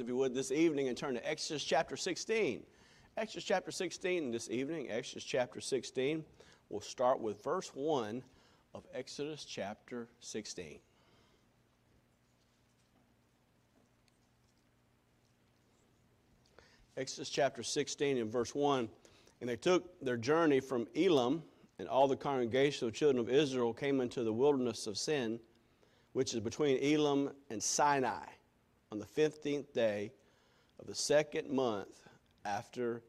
if you would, this evening and turn to Exodus chapter 16. Exodus chapter 16 this evening, Exodus chapter 16. We'll start with verse 1 of Exodus chapter 16. Exodus chapter 16 and verse 1. And they took their journey from Elim, and all the congregation of the children of Israel came into the wilderness of Sin, which is between Elim and Sinai on the 15th day of the second month after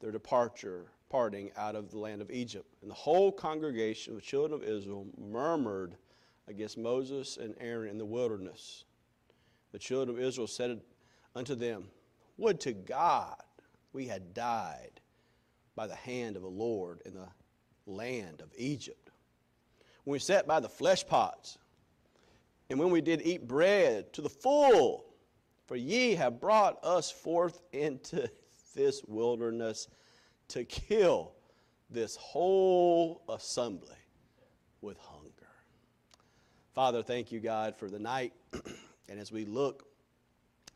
their departure, parting out of the land of Egypt. And the whole congregation of the children of Israel murmured against Moses and Aaron in the wilderness. The children of Israel said unto them, Would to God we had died by the hand of the Lord in the land of Egypt. When we sat by the flesh pots, and when we did eat bread to the full, for ye have brought us forth into this wilderness to kill this whole assembly with hunger. Father, thank you, God, for the night. and as we look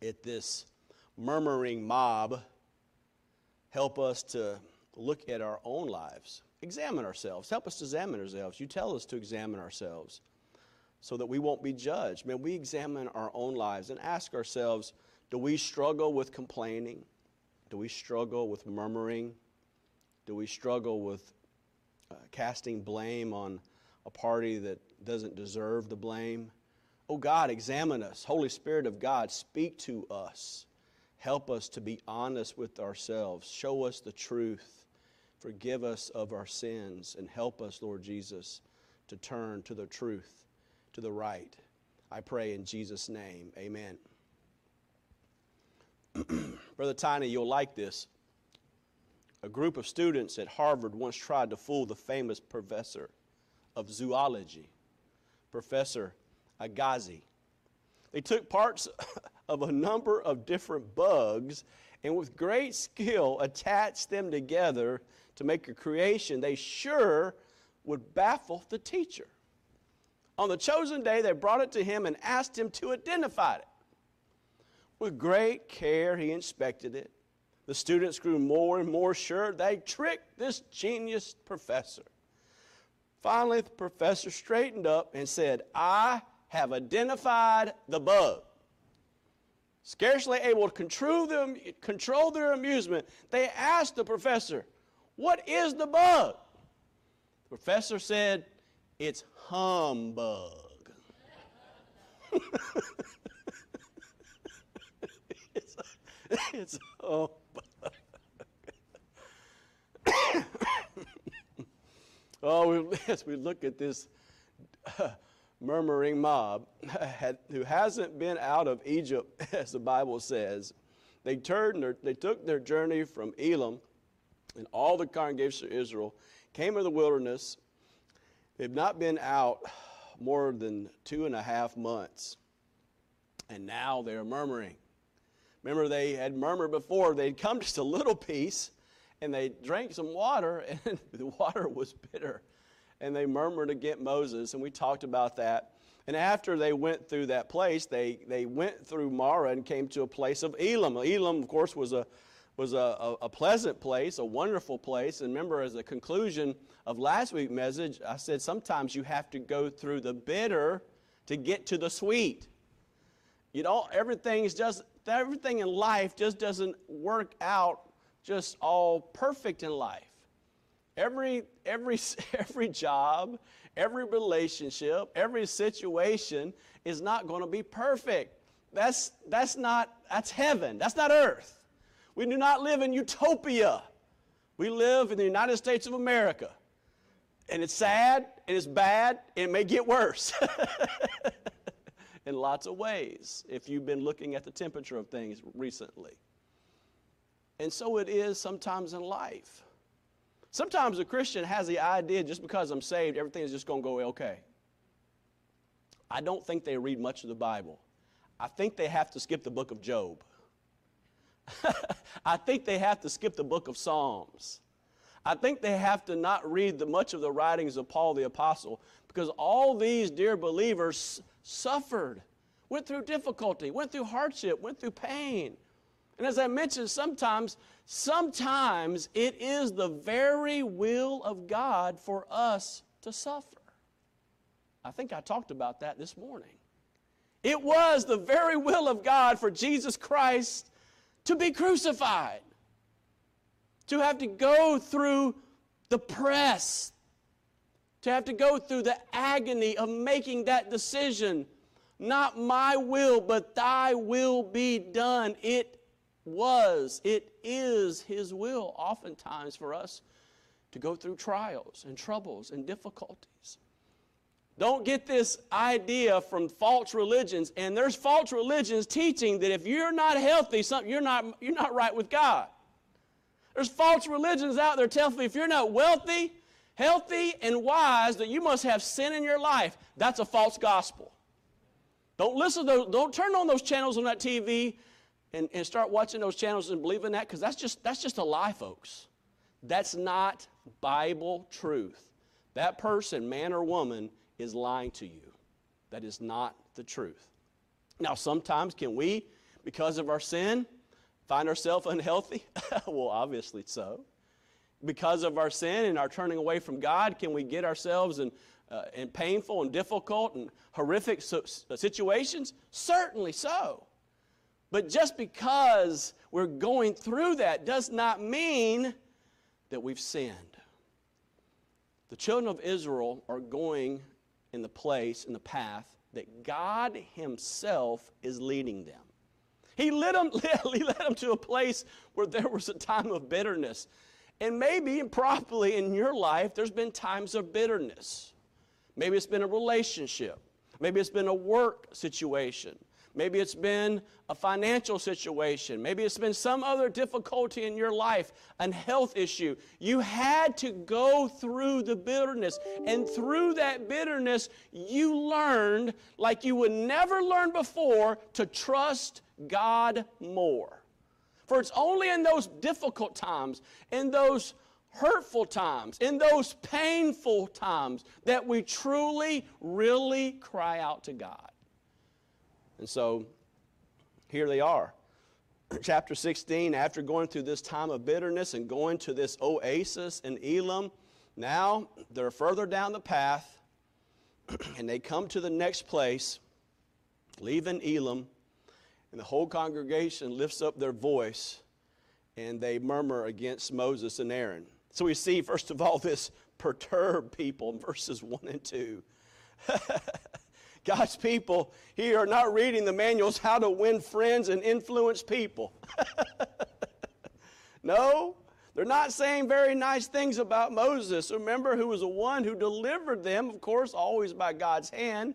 at this murmuring mob, help us to look at our own lives, examine ourselves. Help us to examine ourselves. You tell us to examine ourselves so that we won't be judged. May we examine our own lives and ask ourselves do we struggle with complaining? Do we struggle with murmuring? Do we struggle with uh, casting blame on a party that doesn't deserve the blame? Oh God, examine us. Holy Spirit of God, speak to us. Help us to be honest with ourselves. Show us the truth. Forgive us of our sins and help us, Lord Jesus, to turn to the truth to the right. I pray in Jesus' name. Amen. Brother Tiny, you'll like this. A group of students at Harvard once tried to fool the famous professor of zoology, Professor Agassiz. They took parts of a number of different bugs and with great skill attached them together to make a creation they sure would baffle the teacher. On the chosen day, they brought it to him and asked him to identify it. With great care, he inspected it. The students grew more and more sure they tricked this genius professor. Finally, the professor straightened up and said, I have identified the bug. Scarcely able to control, them, control their amusement, they asked the professor, What is the bug? The professor said, It's humbug. it's, it's humbug. oh, we, as we look at this uh, murmuring mob had, who hasn't been out of Egypt, as the Bible says, they turned their, they took their journey from Elim, and all the congregation of Israel came to the wilderness They've not been out more than two and a half months, and now they're murmuring. Remember, they had murmured before. They'd come just a little piece, and they drank some water, and the water was bitter. And they murmured against Moses, and we talked about that. And after they went through that place, they, they went through Marah and came to a place of Elim. Elim, of course, was a was a, a, a, pleasant place, a wonderful place. And remember, as a conclusion of last week's message, I said sometimes you have to go through the bitter to get to the sweet. You know, everything's just everything in life just doesn't work out just all perfect in life. Every every every job, every relationship, every situation is not going to be perfect. That's that's not that's heaven. That's not earth. We do not live in utopia. We live in the United States of America. And it's sad, and it's bad, and it may get worse in lots of ways if you've been looking at the temperature of things recently. And so it is sometimes in life. Sometimes a Christian has the idea just because I'm saved, everything is just going to go okay. I don't think they read much of the Bible. I think they have to skip the book of Job. I think they have to skip the book of Psalms. I think they have to not read the, much of the writings of Paul the Apostle because all these dear believers suffered went through difficulty, went through hardship, went through pain. And as I mentioned, sometimes, sometimes it is the very will of God for us to suffer. I think I talked about that this morning. It was the very will of God for Jesus Christ to be crucified, to have to go through the press, to have to go through the agony of making that decision. Not my will, but thy will be done. It was, it is His will, oftentimes, for us to go through trials and troubles and difficulties. Don't get this idea from false religions. And there's false religions teaching that if you're not healthy, something you're not you're not right with God. There's false religions out there telling me if you're not wealthy, healthy, and wise, that you must have sin in your life. That's a false gospel. Don't listen to those, don't turn on those channels on that TV and, and start watching those channels and believing that, because that's just that's just a lie, folks. That's not Bible truth. That person, man or woman, is lying to you. That is not the truth. Now, sometimes can we, because of our sin, find ourselves unhealthy? well, obviously so. Because of our sin and our turning away from God, can we get ourselves in, uh, in painful and difficult and horrific so, situations? Certainly so. But just because we're going through that does not mean that we've sinned. The children of Israel are going in the place, in the path that God Himself is leading them. He led them, he led them to a place where there was a time of bitterness. And maybe improperly in your life, there's been times of bitterness. Maybe it's been a relationship. Maybe it's been a work situation. Maybe it's been a financial situation. Maybe it's been some other difficulty in your life, a health issue. You had to go through the bitterness. And through that bitterness, you learned, like you would never learn before, to trust God more. For it's only in those difficult times, in those hurtful times, in those painful times, that we truly, really cry out to God. And so here they are. Chapter 16, after going through this time of bitterness and going to this oasis in Elim, now they're further down the path and they come to the next place, leaving Elim, and the whole congregation lifts up their voice and they murmur against Moses and Aaron. So we see, first of all, this perturbed people in verses 1 and 2. God's people here are not reading the manuals how to win friends and influence people. no, they're not saying very nice things about Moses. Remember, who was the one who delivered them, of course, always by God's hand.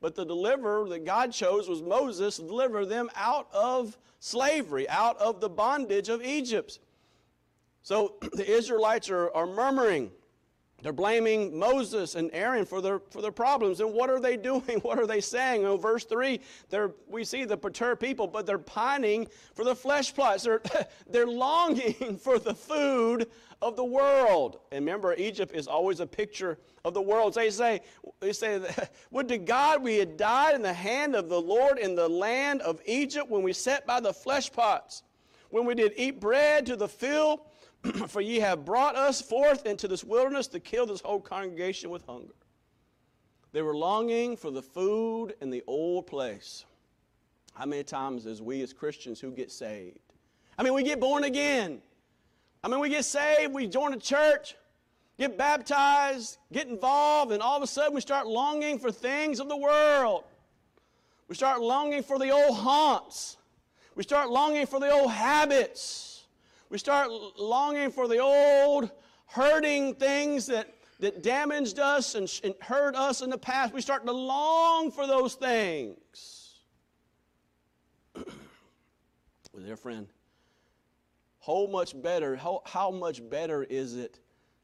But the deliverer that God chose was Moses to deliver them out of slavery, out of the bondage of Egypt. So the Israelites are, are murmuring. They're blaming Moses and Aaron for their, for their problems. And what are they doing? What are they saying? In verse 3, we see the perturbed people, but they're pining for the flesh plots. They're, they're longing for the food of the world. And remember, Egypt is always a picture of the world. They say, they say Would to God we had died in the hand of the Lord in the land of Egypt when we sat by the flesh pots, when we did eat bread to the fill For ye have brought us forth into this wilderness to kill this whole congregation with hunger. They were longing for the food in the old place. How many times as we as Christians who get saved? I mean, we get born again. I mean, we get saved, we join a church, get baptized, get involved, and all of a sudden we start longing for things of the world. We start longing for the old haunts. We start longing for the old habits. We start longing for the old, hurting things that, that damaged us and, and hurt us in the past. We start to long for those things. well, dear friend, how much better, how, how much better is it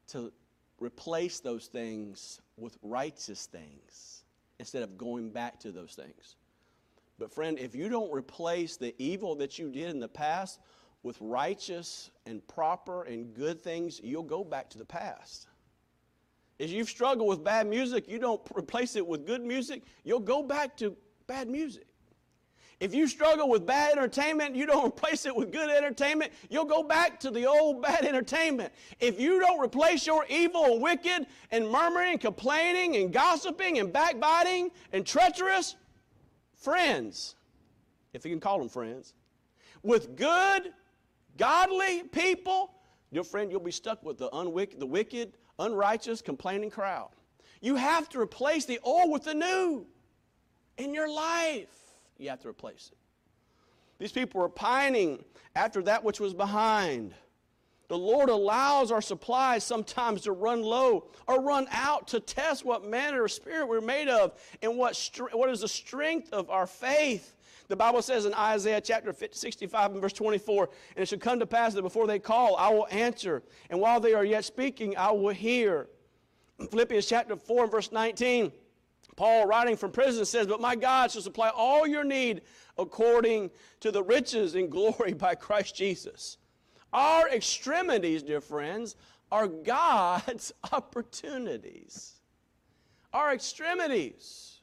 to replace those things with righteous things instead of going back to those things? But, friend, if you don't replace the evil that you did in the past with righteous and proper and good things, you'll go back to the past. If you've struggled with bad music, you don't replace it with good music, you'll go back to bad music. If you struggle with bad entertainment, you don't replace it with good entertainment, you'll go back to the old bad entertainment. If you don't replace your evil and wicked and murmuring, and complaining and gossiping and backbiting and treacherous friends, if you can call them friends, with good, godly people, your friend, you'll be stuck with the, unwick- the wicked, unrighteous, complaining crowd. You have to replace the old with the new in your life you have to replace it. These people were pining after that which was behind. The Lord allows our supplies sometimes to run low or run out to test what manner of spirit we're made of and what, what is the strength of our faith. The Bible says in Isaiah chapter 65 and verse 24, and it shall come to pass that before they call, I will answer, and while they are yet speaking, I will hear. Philippians chapter 4 and verse 19, Paul, writing from prison, says, But my God shall supply all your need according to the riches and glory by Christ Jesus. Our extremities, dear friends, are God's opportunities. Our extremities.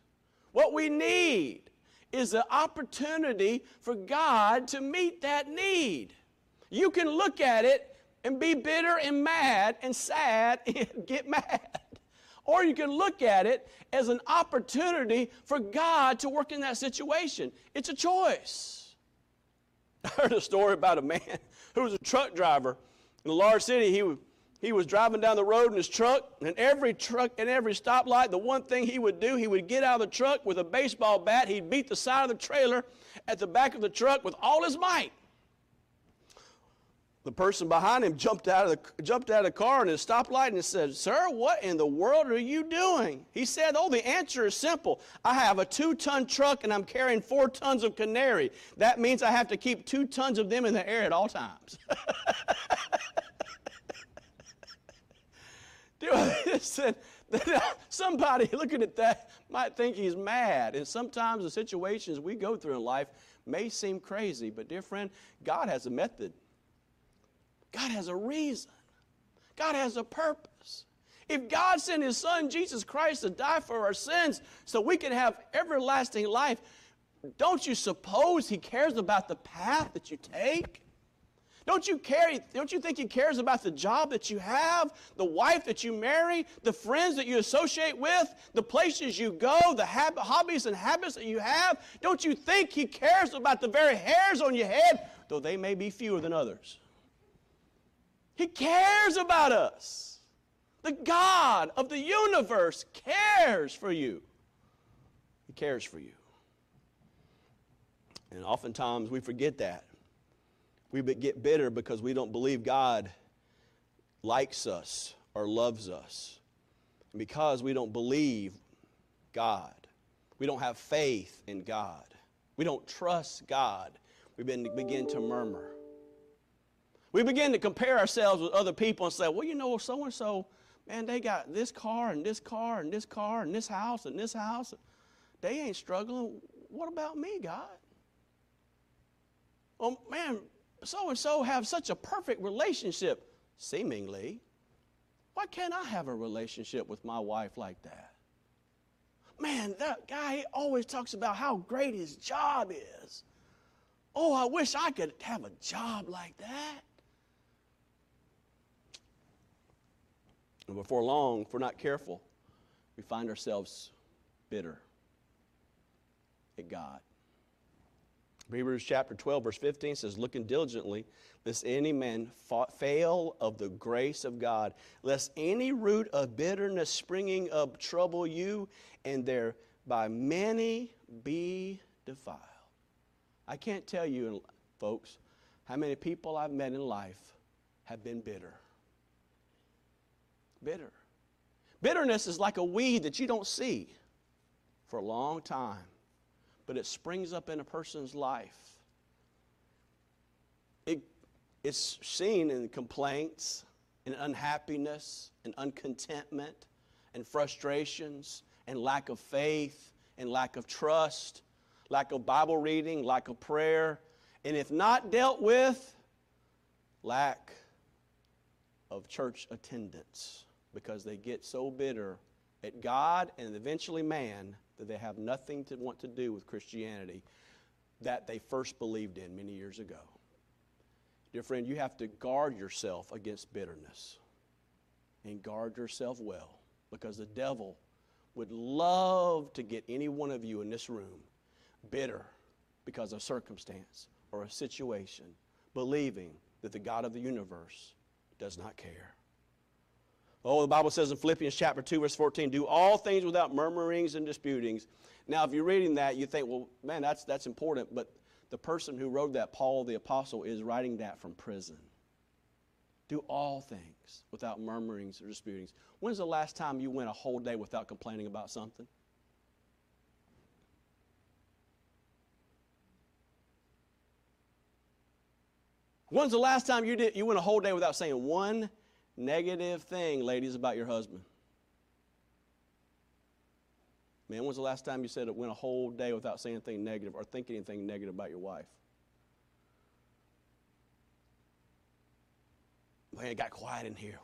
What we need is an opportunity for God to meet that need. You can look at it and be bitter and mad and sad and get mad. Or you can look at it as an opportunity for God to work in that situation. It's a choice. I heard a story about a man who was a truck driver in a large city. He, he was driving down the road in his truck, and every truck and every stoplight, the one thing he would do, he would get out of the truck with a baseball bat. He'd beat the side of the trailer at the back of the truck with all his might the person behind him jumped out of the, jumped out of the car in his stoplight and said, Sir, what in the world are you doing? He said, Oh, the answer is simple. I have a two ton truck and I'm carrying four tons of canary. That means I have to keep two tons of them in the air at all times. said, uh, somebody looking at that might think he's mad. And sometimes the situations we go through in life may seem crazy, but dear friend, God has a method. God has a reason, God has a purpose. If God sent His Son, Jesus Christ, to die for our sins so we can have everlasting life, don't you suppose He cares about the path that you take? Don't you care? Don't you think he cares about the job that you have, the wife that you marry, the friends that you associate with, the places you go, the hab- hobbies and habits that you have? Don't you think he cares about the very hairs on your head, though they may be fewer than others? He cares about us. The God of the universe cares for you. He cares for you. And oftentimes we forget that. We get bitter because we don't believe God likes us or loves us. And because we don't believe God, we don't have faith in God, we don't trust God, we begin to murmur. We begin to compare ourselves with other people and say, well, you know, so and so, man, they got this car and this car and this car and this house and this house. They ain't struggling. What about me, God? Oh, man, so and so have such a perfect relationship, seemingly. Why can't I have a relationship with my wife like that? Man, that guy always talks about how great his job is. Oh, I wish I could have a job like that. And before long, if we're not careful, we find ourselves bitter at God. Hebrews chapter 12, verse 15 says, Looking diligently, lest any man fail of the grace of God, lest any root of bitterness springing up trouble you, and thereby many be defiled. I can't tell you, folks, how many people I've met in life have been bitter bitter. Bitterness is like a weed that you don't see for a long time, but it springs up in a person's life. It, it's seen in complaints, and unhappiness, and uncontentment, and frustrations, and lack of faith, and lack of trust, lack of Bible reading, lack of prayer, and if not dealt with, lack of church attendance because they get so bitter at God and eventually man that they have nothing to want to do with Christianity. that they first believed in many years ago. Dear friend, you have to guard yourself against bitterness and guard yourself well because the devil would love to get any one of you in this room bitter because of circumstance or a situation, believing that the God of the universe does not care. Oh, the Bible says in Philippians chapter 2, verse 14, do all things without murmurings and disputings. Now, if you're reading that, you think, well, man, that's, that's important, but the person who wrote that, Paul the Apostle, is writing that from prison. Do all things without murmurings or disputings. When's the last time you went a whole day without complaining about something? When's the last time you did you went a whole day without saying one negative thing, ladies, about your husband? Man, when's the last time you said it went a whole day without saying anything negative or thinking anything negative about your wife? Man, it got quiet in here.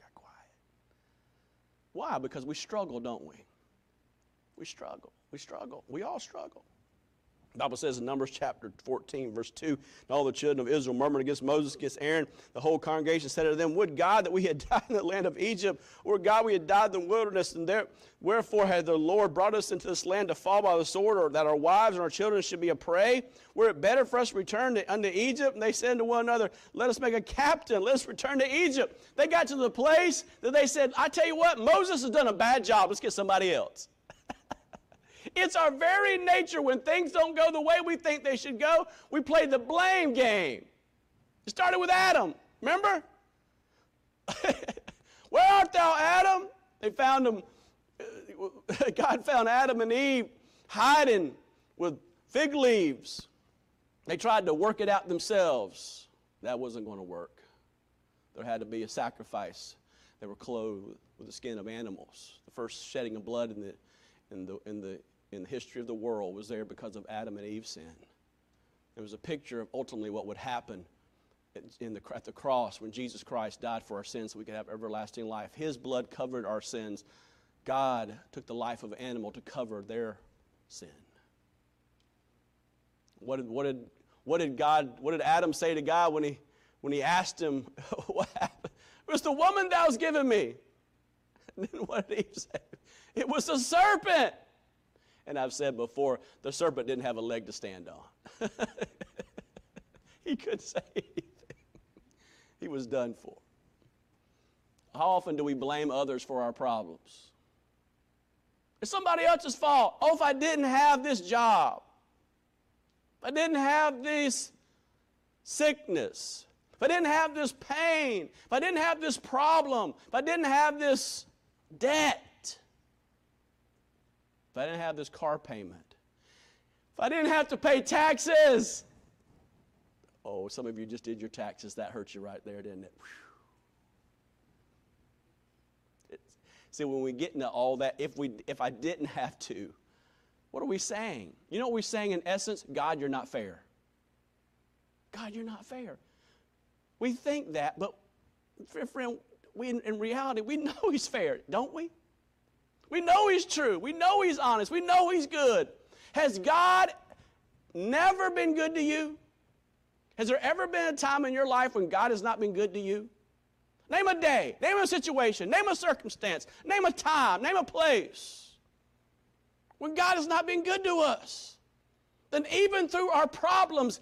Got quiet. Why? Because we struggle, don't we? We struggle. We struggle. We all struggle. The Bible says in Numbers chapter 14, verse 2, and all the children of Israel murmured against Moses, against Aaron. The whole congregation said to them, Would God that we had died in the land of Egypt, or God we had died in the wilderness, and there, wherefore had the Lord brought us into this land to fall by the sword, or that our wives and our children should be a prey? Were it better for us to return to, unto Egypt? And they said to one another, Let us make a captain, let us return to Egypt. They got to the place that they said, I tell you what, Moses has done a bad job, let's get somebody else. It's our very nature when things don't go the way we think they should go, we play the blame game. It started with Adam, remember? Where art thou, Adam? They found him, God found Adam and Eve hiding with fig leaves. They tried to work it out themselves. That wasn't going to work. There had to be a sacrifice. They were clothed with the skin of animals. The first shedding of blood in the, in the, in the in the history of the world was there because of Adam and Eve's sin. It was a picture of ultimately what would happen in the, at the cross when Jesus Christ died for our sins so we could have everlasting life. His blood covered our sins. God took the life of an animal to cover their sin. What did, what did, what did God, what did Adam say to God when he, when he asked him, what happened? It was the woman thou was giving me. And then what did Eve say? It was the serpent. And I've said before, the serpent didn't have a leg to stand on. he couldn't say anything. He was done for. How often do we blame others for our problems? It's somebody else's fault. Oh, if I didn't have this job, if I didn't have this sickness, if I didn't have this pain, if I didn't have this problem, if I didn't have this debt, if I didn't have this car payment, if I didn't have to pay taxes. Oh, some of you just did your taxes. That hurt you right there, didn't it? See, when we get into all that, if, we, if I didn't have to, what are we saying? You know what we're saying in essence? God, you're not fair. God, you're not fair. We think that, but friend, we, in reality, we know He's fair, don't we? We know He's true. We know He's honest. We know He's good. Has God never been good to you? Has there ever been a time in your life when God has not been good to you? Name a day, name a situation, name a circumstance, name a time, name a place when God has not been good to us. Then, even through our problems,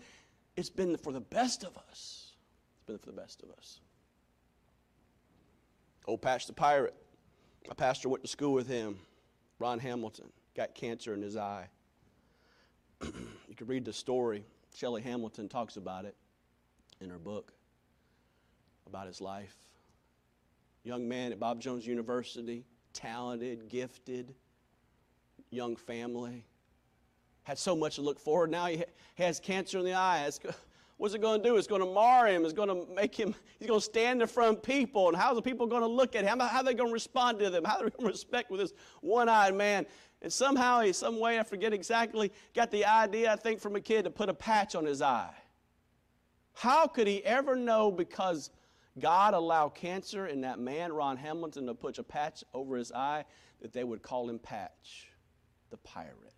it's been for the best of us. It's been for the best of us. Old Patch the Pirate a pastor went to school with him, Ron Hamilton, got cancer in his eye. you can read the story. Shelley Hamilton talks about it in her book about his life. Young man at Bob Jones University, talented, gifted, young family. Had so much to look forward. Now he has cancer in the eye. What's it going to do? It's going to mar him. It's going to make him, he's going to stand in front of people. And how's the people going to look at him? How are they going to respond to them? How are they going to respect with this one eyed man? And somehow, he, some way, I forget exactly, got the idea, I think, from a kid to put a patch on his eye. How could he ever know because God allowed cancer in that man, Ron Hamilton, to put a patch over his eye, that they would call him Patch, the pirate?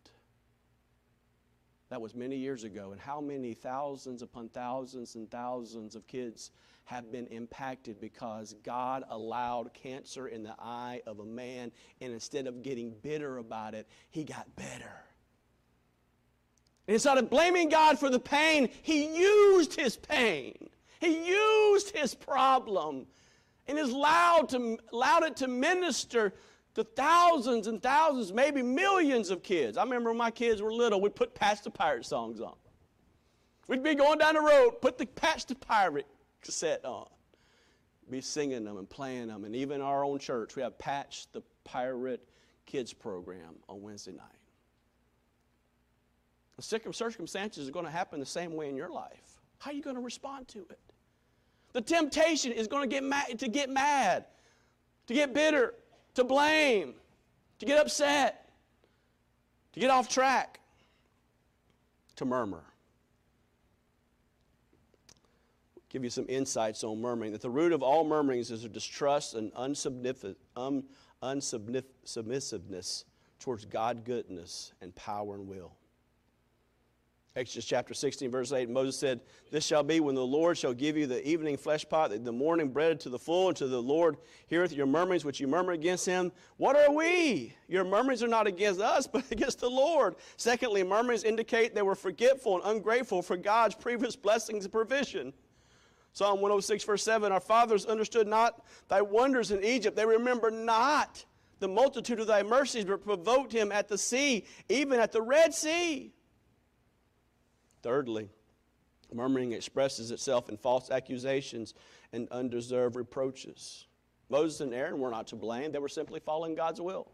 That was many years ago. And how many thousands upon thousands and thousands of kids have been impacted because God allowed cancer in the eye of a man, and instead of getting bitter about it, he got better. And instead of blaming God for the pain, he used his pain. He used his problem and is allowed, to, allowed it to minister to thousands and thousands, maybe millions of kids. I remember when my kids were little, we'd put Patch the Pirate songs on. We'd be going down the road, put the Patch the Pirate cassette on, be singing them and playing them. And even our own church, we have Patch the Pirate kids program on Wednesday night. The circumstances are going to happen the same way in your life. How are you going to respond to it? The temptation is going to get mad, to get mad, to get bitter, to blame, to get upset, to get off track, to murmur. Give you some insights on murmuring. That the root of all murmurings is a distrust and um, unsubmissiveness towards God goodness and power and will. Exodus chapter 16, verse 8, Moses said, This shall be when the Lord shall give you the evening flesh pot, the morning bread to the full, and to the Lord heareth your murmurings which you murmur against him. What are we? Your murmurings are not against us, but against the Lord. Secondly, murmurings indicate they were forgetful and ungrateful for God's previous blessings and provision. Psalm 106, verse 7 Our fathers understood not thy wonders in Egypt, they remember not the multitude of thy mercies, but provoked him at the sea, even at the Red Sea. Thirdly, murmuring expresses itself in false accusations and undeserved reproaches. Moses and Aaron were not to blame, they were simply following God's will.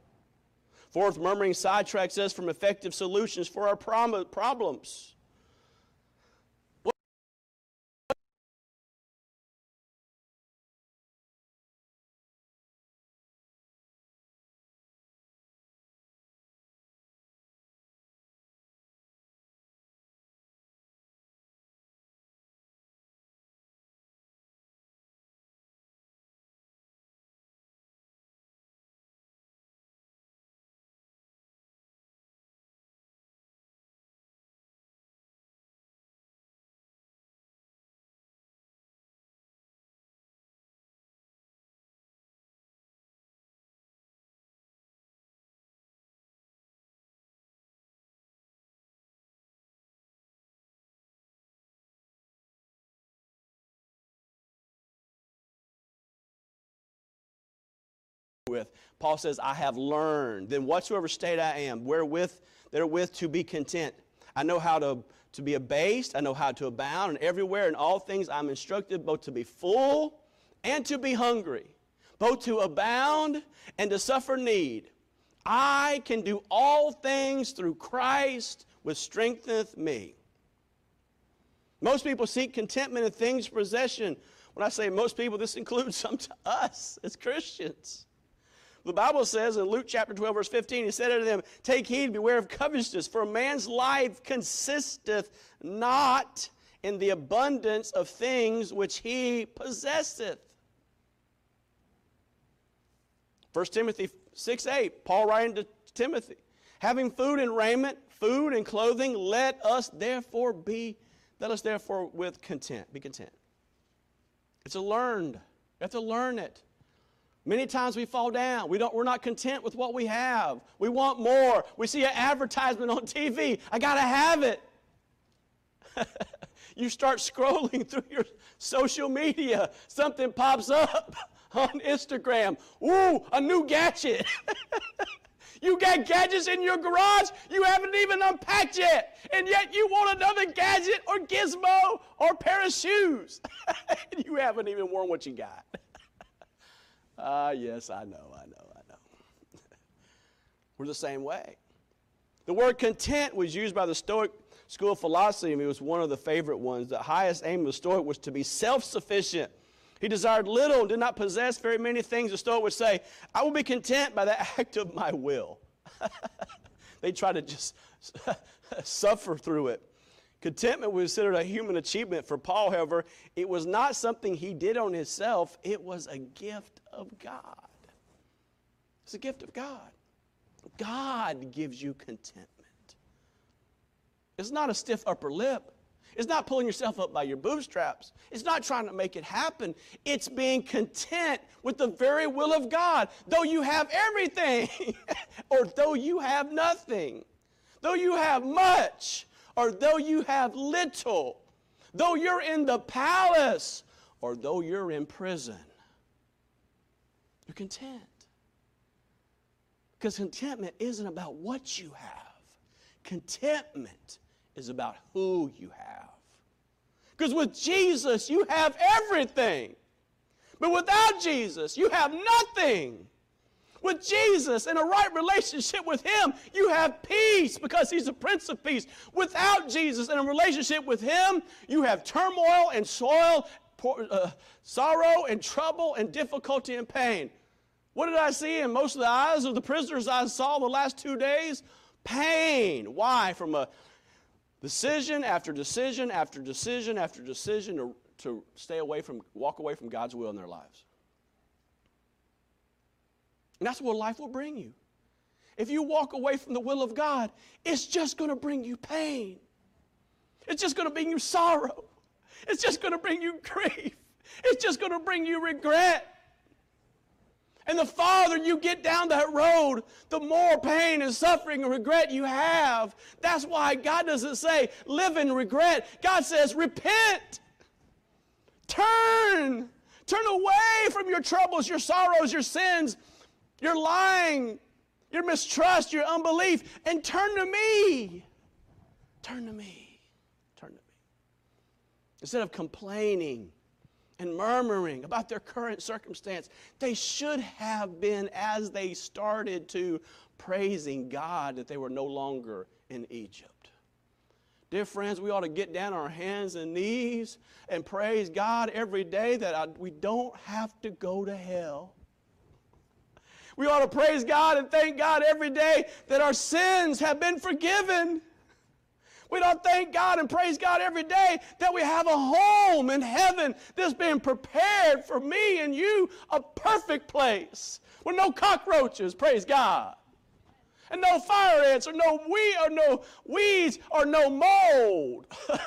Fourth, murmuring sidetracks us from effective solutions for our problems. With. Paul says, I have learned. Then whatsoever state I am, wherewith therewith to be content. I know how to, to be abased, I know how to abound, and everywhere in all things I'm instructed both to be full and to be hungry, both to abound and to suffer need. I can do all things through Christ which strengtheneth me. Most people seek contentment in things possession. When I say most people, this includes some to us as Christians. The Bible says in Luke chapter 12, verse 15, he said unto them, Take heed, beware of covetousness, for a man's life consisteth not in the abundance of things which he possesseth. 1 Timothy 6 8, Paul writing to Timothy, having food and raiment, food and clothing, let us therefore be, let us therefore with content, be content. It's a learned. You have to learn it. Many times we fall down. We don't, we're not content with what we have. We want more. We see an advertisement on TV. I got to have it. you start scrolling through your social media. Something pops up on Instagram. Ooh, a new gadget. you got gadgets in your garage you haven't even unpacked yet. And yet you want another gadget or gizmo or pair of shoes. you haven't even worn what you got. Ah, yes, I know, I know, I know. We're the same way. The word content was used by the Stoic school of philosophy, and it was one of the favorite ones. The highest aim of the Stoic was to be self sufficient. He desired little and did not possess very many things. The Stoic would say, I will be content by the act of my will. they try to just suffer through it. Contentment was considered a human achievement. For Paul, however, it was not something he did on himself, it was a gift of God. It's a gift of God. God gives you contentment. It's not a stiff upper lip. It's not pulling yourself up by your bootstraps. It's not trying to make it happen. It's being content with the very will of God, though you have everything, or though you have nothing, though you have much, or though you have little, though you're in the palace, or though you're in prison. You're content. Because contentment isn't about what you have, contentment is about who you have. Because with Jesus, you have everything. But without Jesus, you have nothing. With Jesus and a right relationship with Him, you have peace because He's the Prince of Peace. Without Jesus and a relationship with Him, you have turmoil and soil, uh, sorrow and trouble and difficulty and pain. What did I see in most of the eyes of the prisoners I saw the last two days? Pain. Why? From a Decision after decision after decision after decision to, to stay away from, walk away from God's will in their lives. And that's what life will bring you. If you walk away from the will of God, it's just going to bring you pain. It's just going to bring you sorrow. It's just going to bring you grief. It's just going to bring you regret. And the farther you get down that road, the more pain and suffering and regret you have. That's why God doesn't say, live in regret. God says, repent. Turn. Turn away from your troubles, your sorrows, your sins, your lying, your mistrust, your unbelief, and turn to me. Turn to me. Turn to me. Instead of complaining, and murmuring about their current circumstance. They should have been, as they started to, praising God that they were no longer in Egypt. Dear friends, we ought to get down on our hands and knees and praise God every day that I, we don't have to go to hell. We ought to praise God and thank God every day that our sins have been forgiven. We don't thank God and praise God every day that we have a home in heaven that's been prepared for me and you, a perfect place with no cockroaches, praise God. And no fire ants or no we or no weeds or no mold.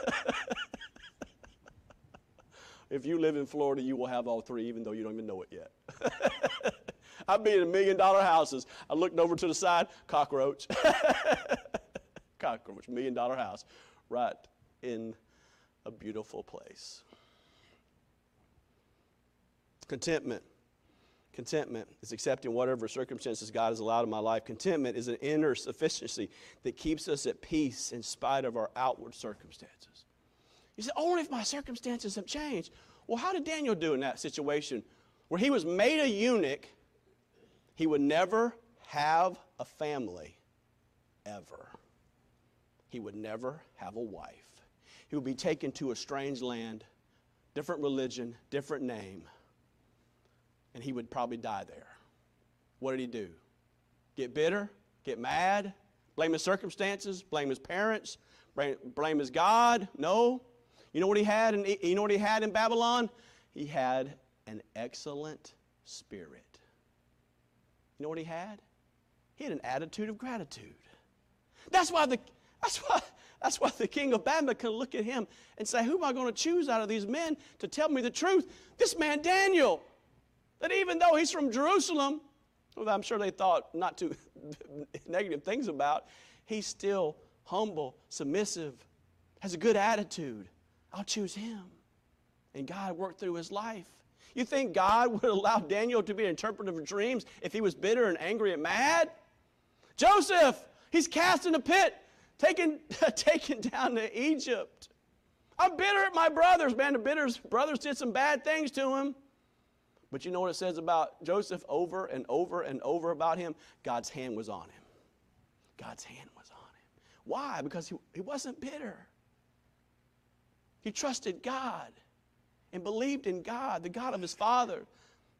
if you live in Florida, you will have all three, even though you don't even know it yet. I've been in million dollar houses. I looked over to the side, cockroach cockroach, million dollar house, right in a beautiful place. Contentment. Contentment is accepting whatever circumstances God has allowed in my life. Contentment is an inner sufficiency that keeps us at peace in spite of our outward circumstances. You say, only if my circumstances have changed. Well, how did Daniel do in that situation where he was made a eunuch? He would never have a family ever he would never have a wife. He would be taken to a strange land, different religion, different name, and he would probably die there. What did he do? Get bitter? Get mad? Blame his circumstances? Blame his parents? Blame his God? No. You know what he had? In, you know what he had in Babylon? He had an excellent spirit. You know what he had? He had an attitude of gratitude. That's why the that's why, that's why the king of Babylon can look at him and say, Who am I going to choose out of these men to tell me the truth? This man, Daniel, that even though he's from Jerusalem, who I'm sure they thought not too negative things about, he's still humble, submissive, has a good attitude. I'll choose him. And God worked through his life. You think God would allow Daniel to be an interpreter of dreams if he was bitter and angry and mad? Joseph, he's cast in a pit taken, taken down to Egypt. I'm bitter at my brothers, man. The bitter brothers did some bad things to him. But you know what it says about Joseph over and over and over about him? God's hand was on him. God's hand was on him. Why? Because he, he wasn't bitter. He trusted God and believed in God, the God of his father,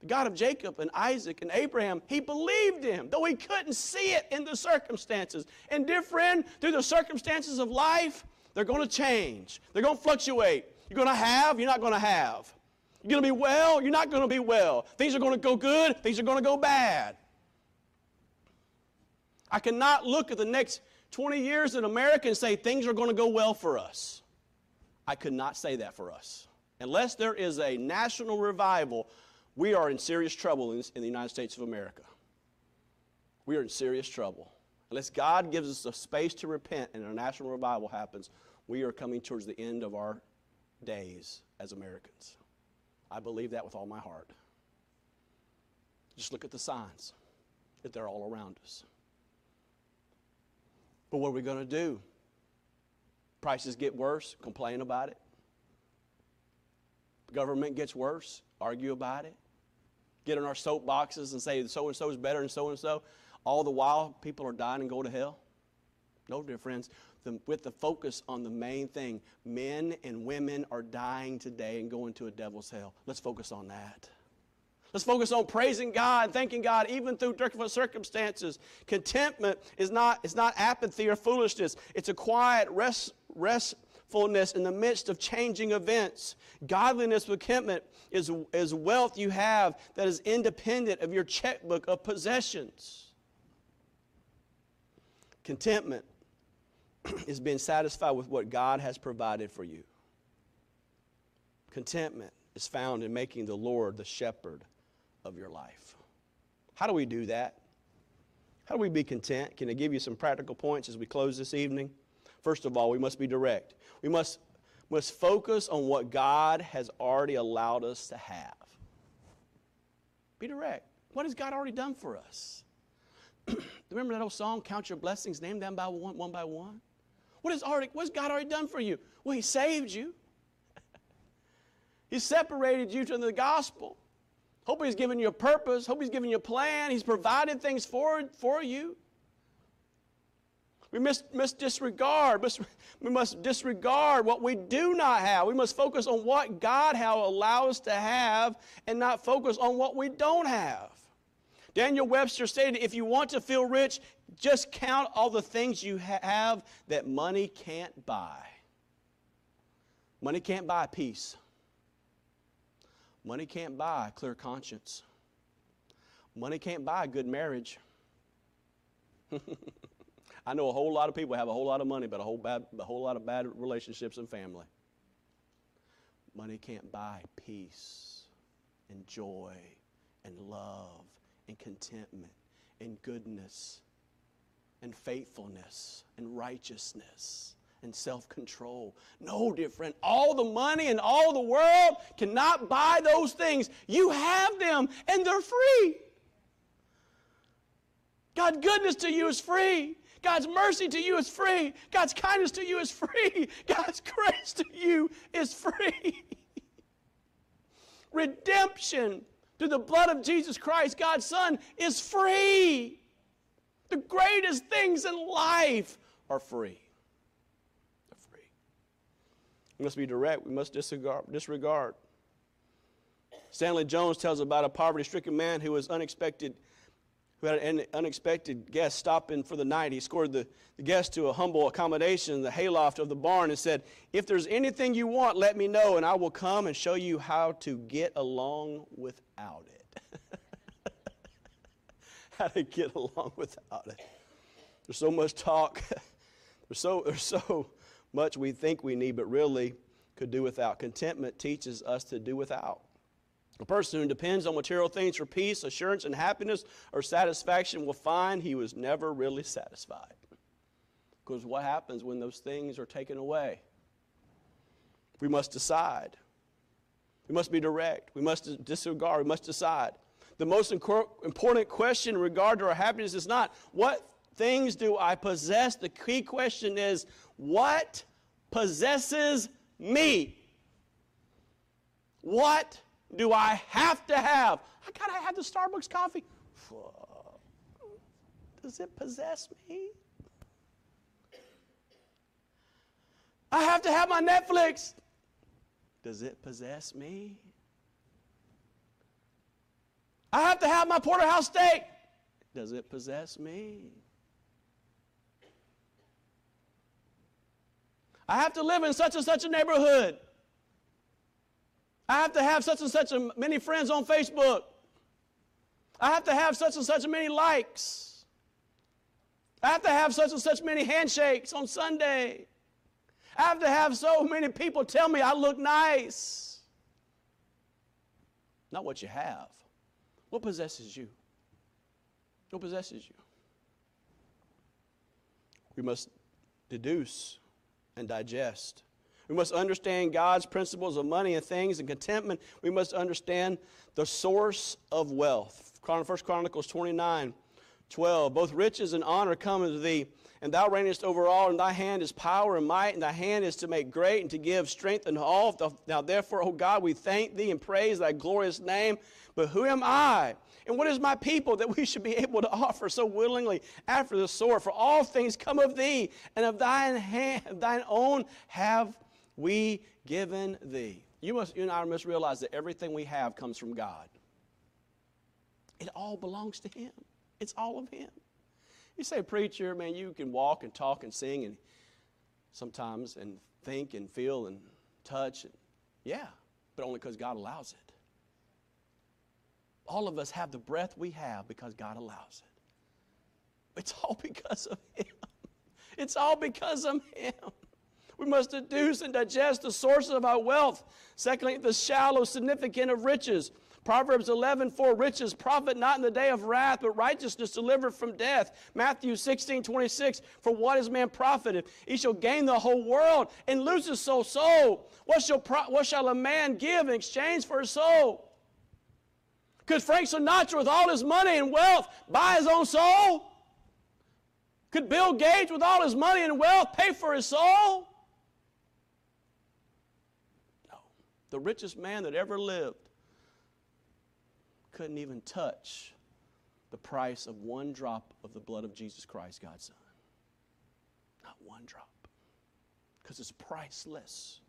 the God of Jacob and Isaac and Abraham, he believed him, though he couldn't see it in the circumstances. And, dear friend, through the circumstances of life, they're going to change, they're going to fluctuate. You're going to have, you're not going to have. You're going to be well, you're not going to be well. Things are going to go good, things are going to go bad. I cannot look at the next 20 years in America and say things are going to go well for us. I could not say that for us. Unless there is a national revival, we are in serious trouble in, the United States of America. We are in serious trouble. Unless God gives us a space to repent and a national revival happens, we are coming towards the end of our days as Americans. I believe that with all my heart. Just look at the signs that they're all around us. But what are we going to do? Prices get worse, complain about it. Government gets worse, argue about it. Get in our soapboxes and say so and so is better than so and so. All the while, people are dying and go to hell. No, dear friends, the, with the focus on the main thing men and women are dying today and going to a devil's hell. Let's focus on that. Let's focus on praising God, thanking God, even through difficult circumstances. Contentment is not, is not apathy or foolishness, it's a quiet rest, rest, restfulness in the midst of changing events. Godliness with contentment is, is wealth you have that is independent of your checkbook of possessions. Contentment is being satisfied with what God has provided for you. Contentment is found in making the Lord the shepherd of your life. How do we do that? How do we be content? Can I give you some practical points as we close this evening? First of all, we must be direct. We must, must focus on what God has already allowed us to have. Be direct. What has God already done for us? Remember that old song, Count Your Blessings, name them by one, one by one? What has, already, what has God already done for you? Well, He saved you. he separated you to the gospel. Hope He's given you a purpose. Hope He's given you a plan. He's provided things for, for you. We must, must disregard. Must, we must disregard what we do not have. We must focus on what God has allowed us to have and not focus on what we don't have. Daniel Webster stated if you want to feel rich, just count all the things you ha- have that money can't buy. Money can't buy peace. Money can't buy a clear conscience. Money can't buy a good marriage. I know a whole lot of people have a whole lot of money, but a whole, bad, a whole lot of bad relationships and family. Money can't buy peace and joy and love and contentment and goodness and faithfulness and righteousness and self control. No, dear friend, all the money and all the world cannot buy those things. You have them and they're free. God's goodness to you is free. God's mercy to you is free. God's kindness to you is free. God's grace to you is free. Redemption through the blood of Jesus Christ, God's Son, is free. The greatest things in life are free. They're free. We must be direct. We must disregard. disregard. Stanley Jones tells about a poverty stricken man who was unexpected, who had an unexpected guest stopping for the night. He escorted the, the guest to a humble accommodation the hayloft of the barn and said, If there's anything you want, let me know, and I will come and show you how to get along without it. how to get along without it. There's so much talk. there's so, there's so much we think we need, but really could do without. Contentment teaches us to do without. A person who depends on material things for peace, assurance, and happiness or satisfaction will find he was never really satisfied. Because what happens when those things are taken away? We must decide. We must be direct. We must disregard. We must decide. The most important question in regard to our happiness is not what things do I possess? The key question is what possesses me? What do I have to have? I gotta have the Starbucks coffee. Does it possess me? I have to have my Netflix. Does it possess me? I have to have my porterhouse steak. Does it possess me? I have to live in such and such a neighborhood. I have to have such and such many friends on Facebook. I have to have such and such many likes. I have to have such and such many handshakes on Sunday. I have to have so many people tell me I look nice. Not what you have. What possesses you? What possesses you? We must deduce and digest. We must understand God's principles of money and things and contentment. We must understand the source of wealth. 1 Chronicles 29 12. Both riches and honor come unto thee, and thou reignest over all, and thy hand is power and might, and thy hand is to make great and to give strength unto all. Now, therefore, O God, we thank thee and praise thy glorious name. But who am I? And what is my people that we should be able to offer so willingly after the sword? For all things come of thee, and of thine hand, thine own have we given thee. You must, you and I must realize that everything we have comes from God. It all belongs to Him. It's all of Him. You say, preacher, man, you can walk and talk and sing and sometimes and think and feel and touch. And, yeah, but only because God allows it. All of us have the breath we have because God allows it. It's all because of Him. It's all because of Him. We must deduce and digest the sources of our wealth. Secondly, the shallow significance of riches. Proverbs 11, 4, riches profit not in the day of wrath, but righteousness delivered from death. Matthew 16, 26, for what is man profited? He shall gain the whole world and lose his soul. soul. What shall, what shall a man give in exchange for his soul? Could Frank Sinatra, with all his money and wealth, buy his own soul? Could Bill Gates, with all his money and wealth, pay for his soul? No. The richest man that ever lived couldn't even touch the price of one drop of the blood of Jesus Christ, God's Son. Not one drop. Because it's priceless.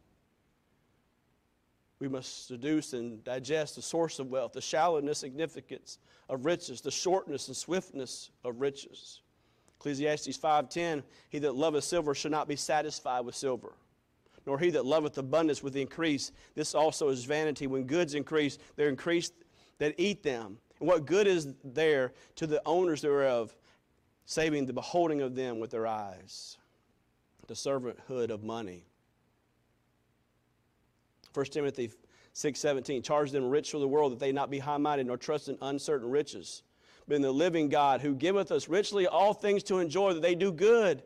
We must seduce and digest the source of wealth, the shallowness, significance of riches, the shortness and swiftness of riches. Ecclesiastes 5:10, he that loveth silver shall not be satisfied with silver, nor he that loveth abundance with increase. This also is vanity. When goods increase, they're increased that eat them. And what good is there to the owners thereof, saving the beholding of them with their eyes? The servanthood of money. 1 Timothy 6:17 charge them rich for the world that they not be high-minded nor trust in uncertain riches but in the living God who giveth us richly all things to enjoy that they do good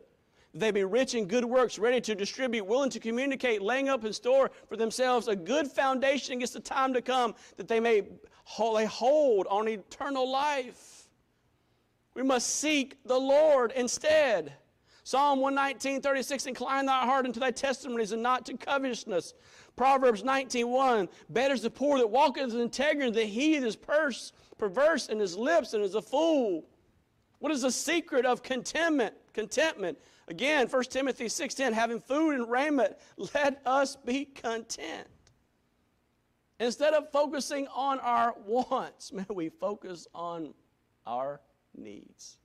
they be rich in good works ready to distribute willing to communicate laying up in store for themselves a good foundation against the time to come that they may lay hold on eternal life we must seek the Lord instead Psalm 119, 36, incline thy heart unto thy testimonies and not to covetousness. Proverbs 19:1 Better is the poor that walketh in integrity than he that is perverse in his lips and is a fool. What is the secret of contentment? Contentment. Again, 1 Timothy 6:10, having food and raiment, let us be content. Instead of focusing on our wants, may we focus on our needs.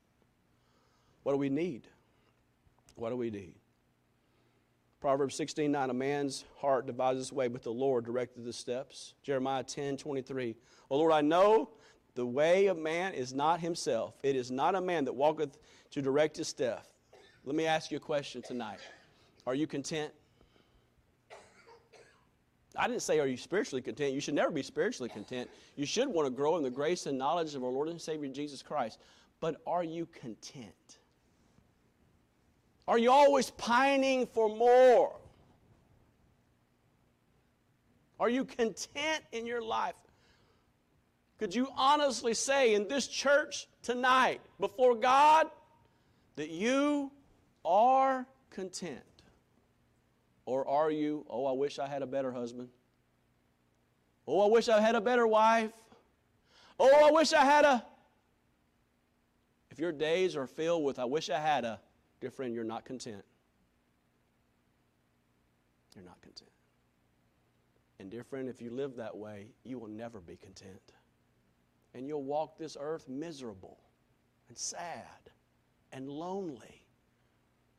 What do we need? What do we need? Proverbs 16 9, a man's heart devises his way, but the Lord directed the steps. Jeremiah 10 23, O Lord, I know the way of man is not himself. It is not a man that walketh to direct his steps. Let me ask you a question tonight. Are you content? I didn't say, Are you spiritually content? You should never be spiritually content. You should want to grow in the grace and knowledge of our Lord and Savior Jesus Christ. But are you content? Are you always pining for more? Are you content in your life? Could you honestly say in this church tonight, before God, that you are content? Or are you, oh, I wish I had a better husband? Oh, I wish I had a better wife? Oh, I wish I had a. If your days are filled with, I wish I had a, Dear friend, you're not content. You're not content. And, dear friend, if you live that way, you will never be content. And you'll walk this earth miserable and sad and lonely.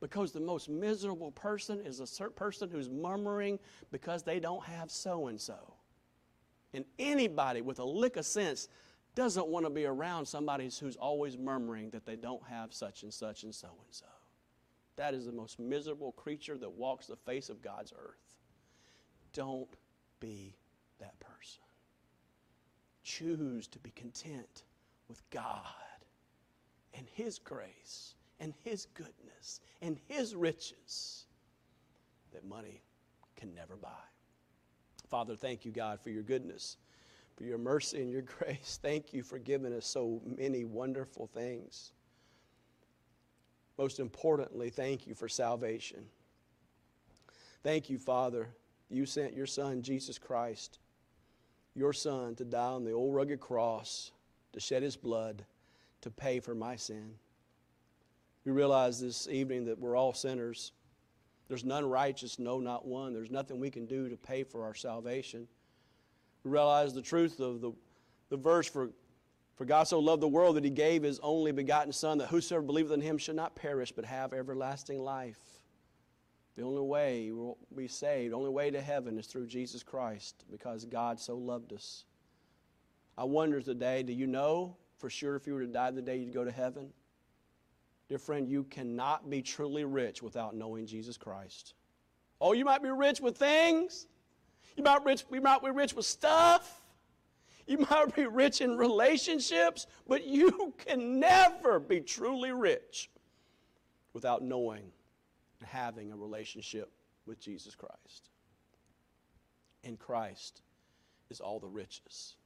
Because the most miserable person is a person who's murmuring because they don't have so and so. And anybody with a lick of sense doesn't want to be around somebody who's always murmuring that they don't have such and such and so and so. That is the most miserable creature that walks the face of God's earth. Don't be that person. Choose to be content with God and His grace and His goodness and His riches that money can never buy. Father, thank you, God, for your goodness, for your mercy and your grace. Thank you for giving us so many wonderful things. Most importantly, thank you for salvation. Thank you, Father. You sent your Son, Jesus Christ, your Son, to die on the old rugged cross, to shed his blood, to pay for my sin. We realize this evening that we're all sinners. There's none righteous, no, not one. There's nothing we can do to pay for our salvation. We realize the truth of the, the verse for, for God so loved the world that he gave his only begotten Son, that whosoever believeth in him should not perish, but have everlasting life. The only way we'll be saved, the only way to heaven is through Jesus Christ, because God so loved us. I wonder today, do you know for sure if you were to die the day you'd go to heaven? Dear friend, you cannot be truly rich without knowing Jesus Christ. Oh, you might be rich with things. You might, rich, you might be rich with stuff. You might be rich in relationships, but you can never be truly rich without knowing and having a relationship with Jesus Christ. In Christ is all the riches.